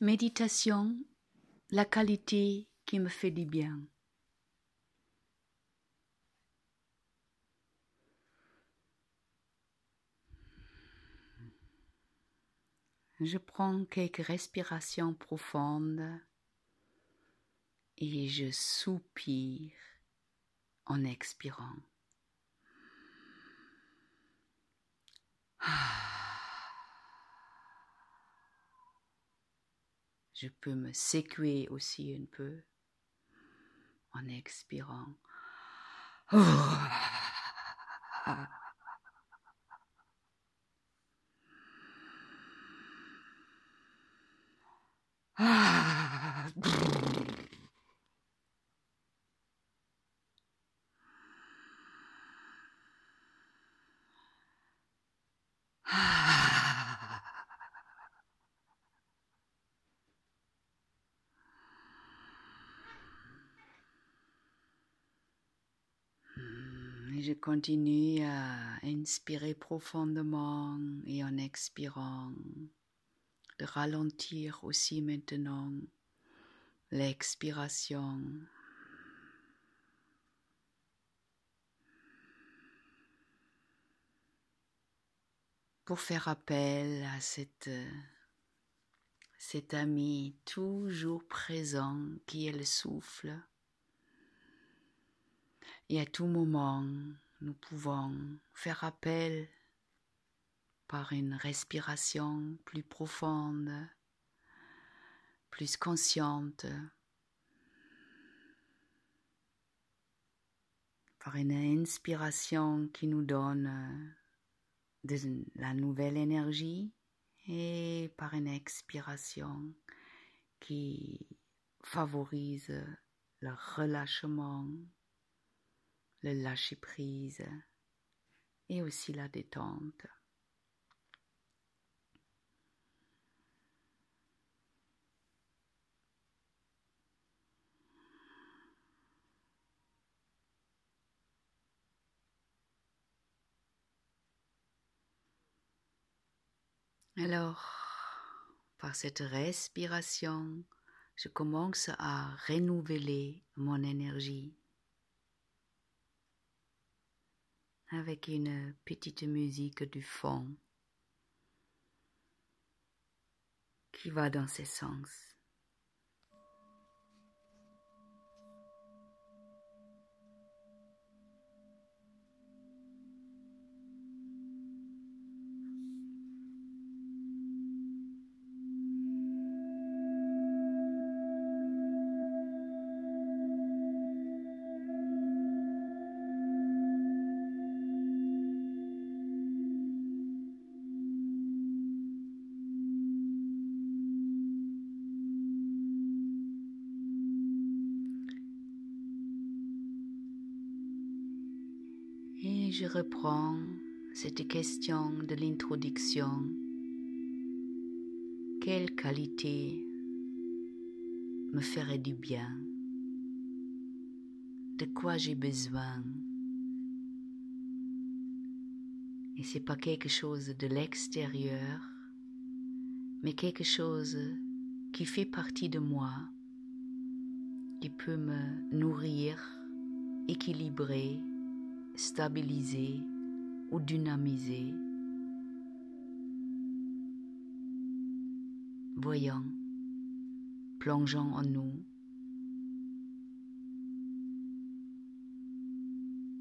Méditation, la qualité qui me fait du bien. Je prends quelques respirations profondes et je soupire en expirant. Je peux me secouer aussi un peu en expirant. Et je continue à inspirer profondément et en expirant, de ralentir aussi maintenant l'expiration. Pour faire appel à cette, cet ami toujours présent qui est le souffle et à tout moment, nous pouvons faire appel par une respiration plus profonde, plus consciente, par une inspiration qui nous donne de la nouvelle énergie et par une expiration qui favorise le relâchement le lâcher prise et aussi la détente. Alors, par cette respiration, je commence à renouveler mon énergie. Avec une petite musique du fond qui va dans ce sens. Et je reprends cette question de l'introduction. Quelle qualité me ferait du bien? De quoi j'ai besoin? Et c'est pas quelque chose de l'extérieur, mais quelque chose qui fait partie de moi, qui peut me nourrir, équilibrer stabiliser ou dynamiser. Voyons, plongeons en nous.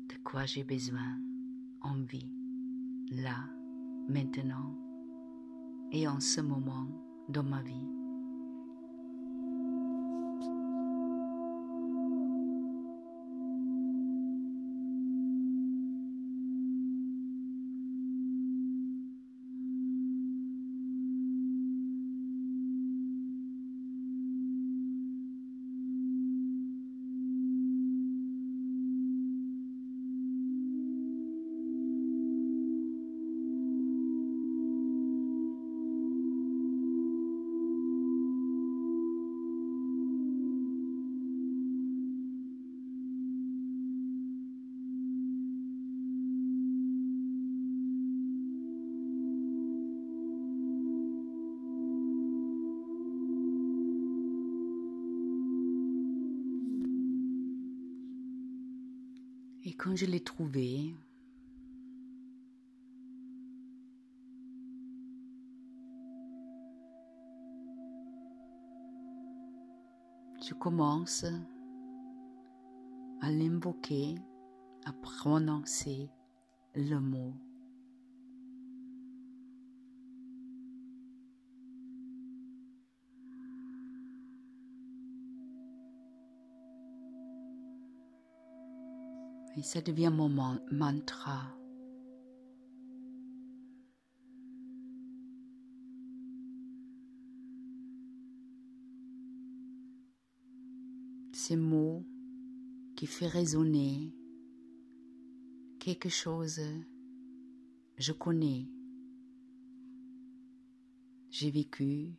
De quoi j'ai besoin, envie, là, maintenant et en ce moment dans ma vie. Quand je l'ai trouvé, je commence à l'invoquer, à prononcer le mot. Et ça devient mon mantra. Ces mots qui fait résonner quelque chose je connais. J'ai vécu,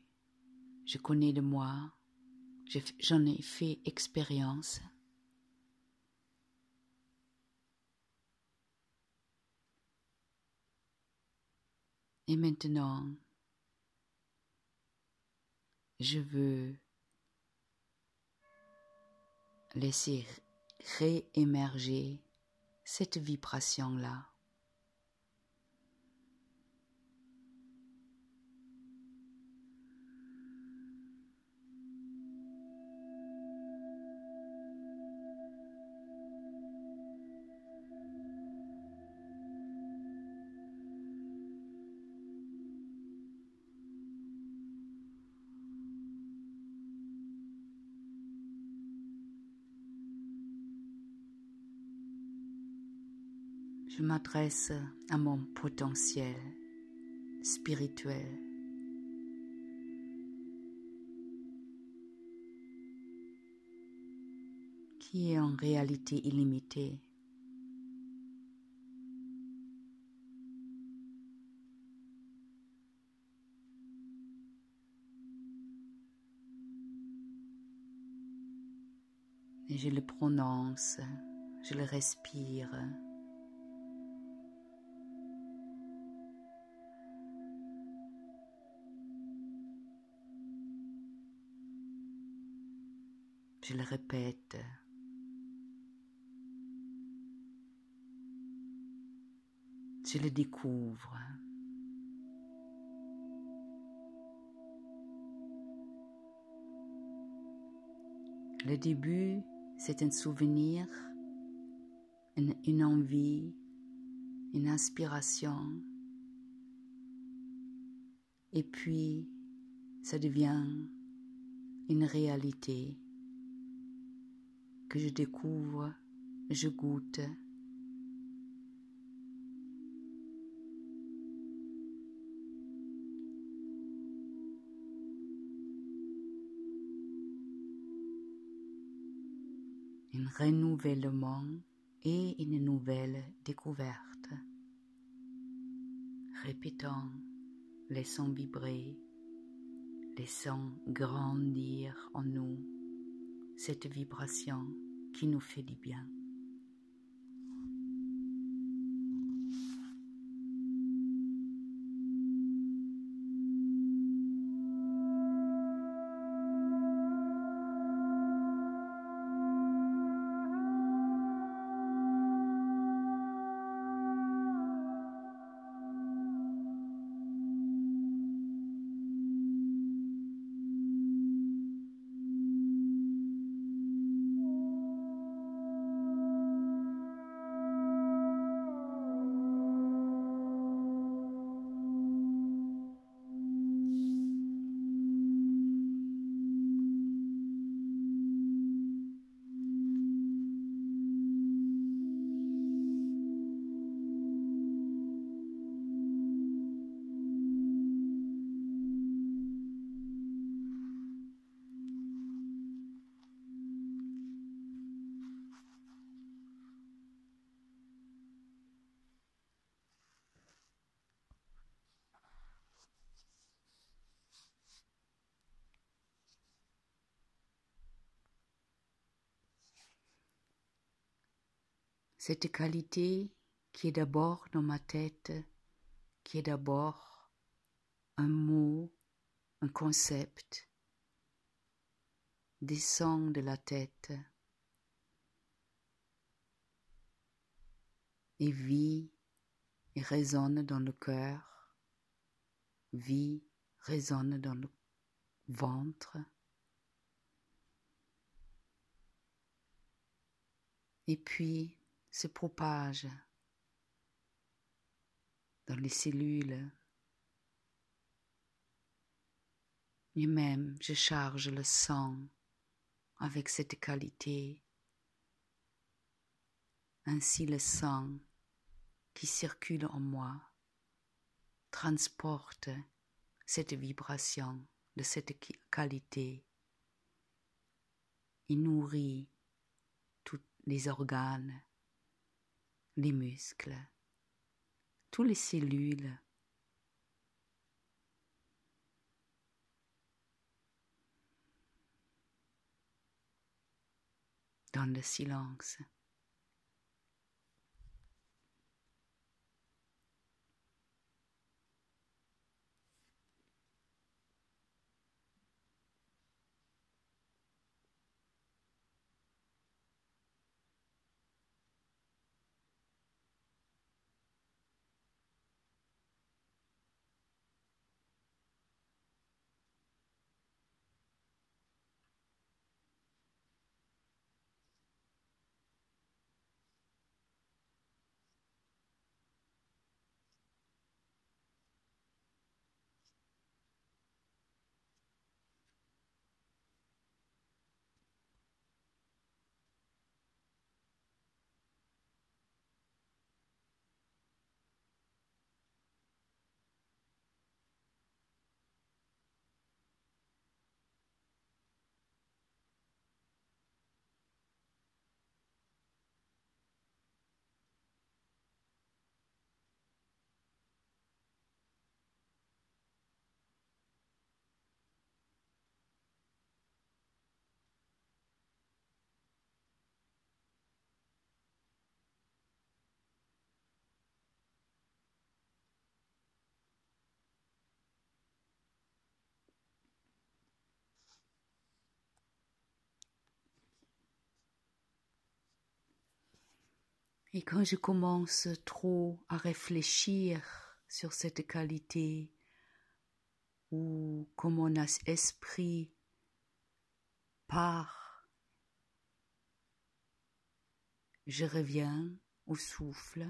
je connais de moi, j'en ai fait expérience. Et maintenant, je veux laisser réémerger cette vibration-là. Je m'adresse à mon potentiel spirituel. qui est en réalité illimité. Et je le prononce, je le respire. Je le répète. Je le découvre. Le début, c'est un souvenir, une, envie, une inspiration. Et puis, ça devient une réalité que je découvre, je goûte. Un renouvellement et une nouvelle découverte. Répétons, laissons vibrer, laissons grandir en nous cette vibration qui nous fait du bien. Cette qualité qui est d'abord dans ma tête, qui est d'abord un mot, un concept, descend de la tête et vit et résonne dans le cœur, vit, résonne dans le ventre. Et puis se propage dans les cellules. Et même je charge le sang avec cette qualité. Ainsi le sang qui circule en moi transporte cette vibration de cette qualité. Il nourrit tous les organes, les muscles, toutes les cellules. Dans le silence. Et quand je commence trop à réfléchir sur cette qualité, ou comme mon esprit part, je reviens au souffle.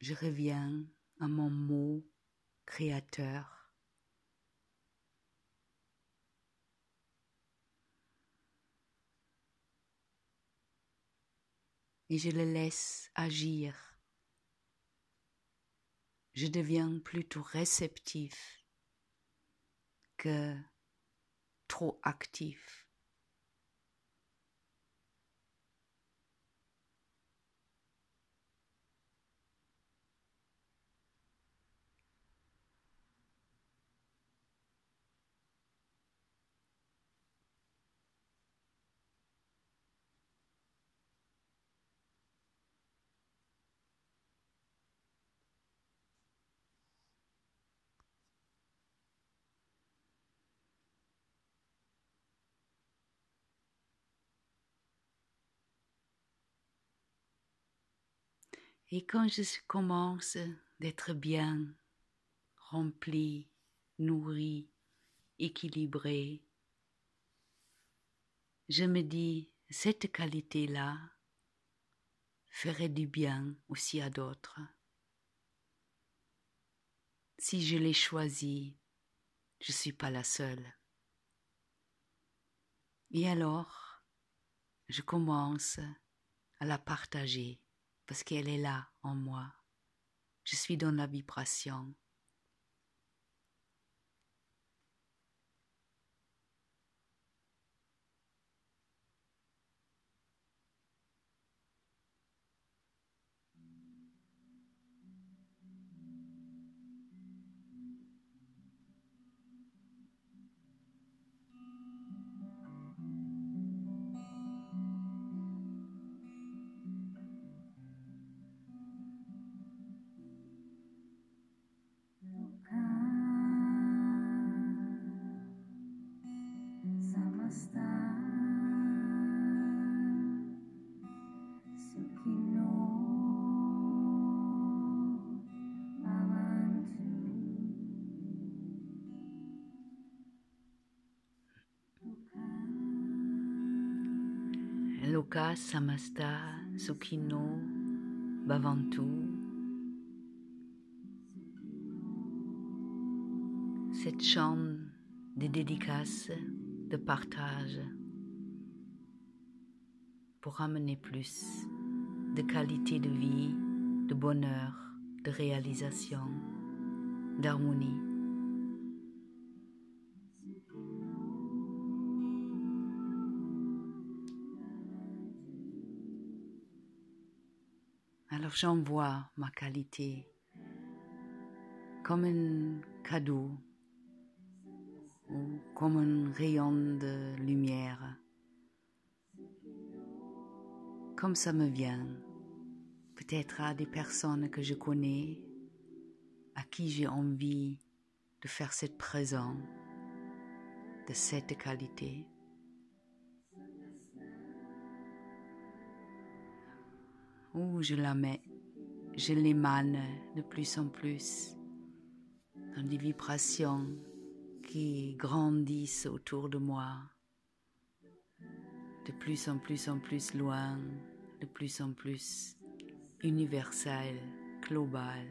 Je reviens à mon mot créateur. Et je le laisse agir. Je deviens plutôt réceptif que trop actif. Et quand je commence d'être bien, rempli, nourri, équilibré, je me dis, cette qualité-là ferait du bien aussi à d'autres. Si je l'ai choisie, je ne suis pas la seule. Et alors, je commence à la partager parce qu'elle est là en moi. Je suis dans la vibration. Samasta Sukino Bhavantu. Cette chambre de dédicace, de partage, pour amener plus de qualité de vie, de bonheur, de réalisation, d'harmonie. J'envoie ma qualité comme un cadeau ou comme un rayon de lumière, comme ça me vient, peut-être à des personnes que je connais, à qui j'ai envie de faire cette présent de cette qualité. Où je la mets, je l'émane de plus en plus dans des vibrations qui grandissent autour de moi, de plus en plus en plus loin, de plus en plus universel, global.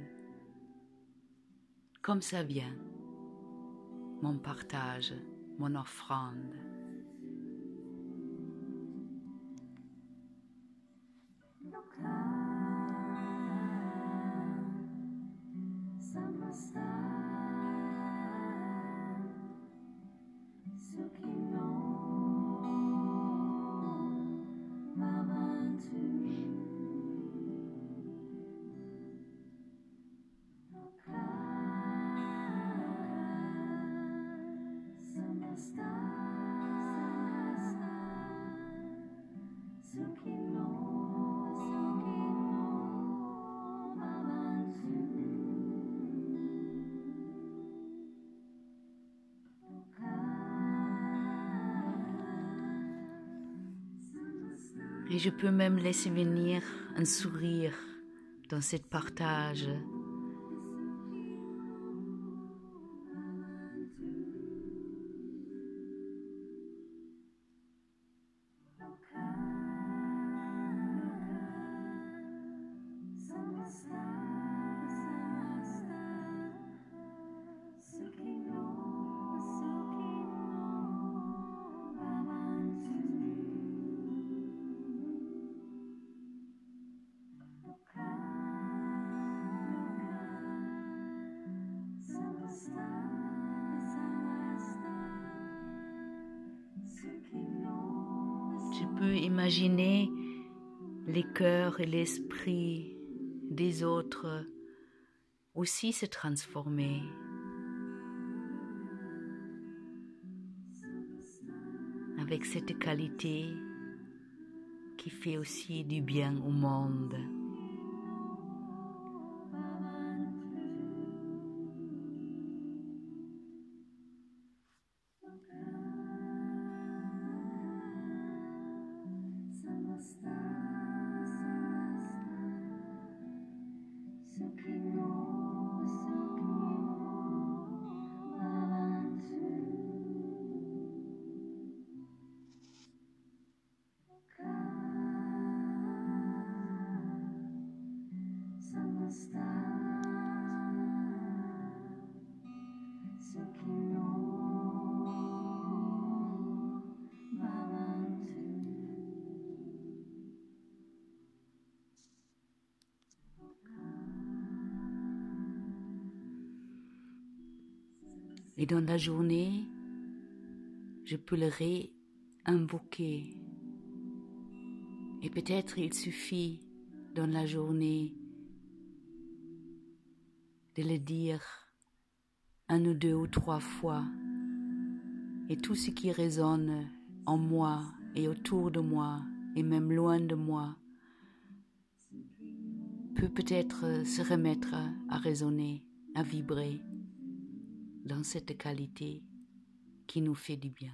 Comme ça vient, mon partage, mon offrande. Et je peux même laisser venir un sourire dans cette partage. Je peux imaginer les cœurs et l'esprit des autres aussi se transformer. Avec cette qualité qui fait aussi du bien au monde. Et dans la journée, je peux le réinvoquer. Et peut-être il suffit dans la journée de le dire un ou deux ou trois fois. Et tout ce qui résonne en moi et autour de moi et même loin de moi peut peut-être se remettre à résonner, à vibrer dans cette qualité qui nous fait du bien.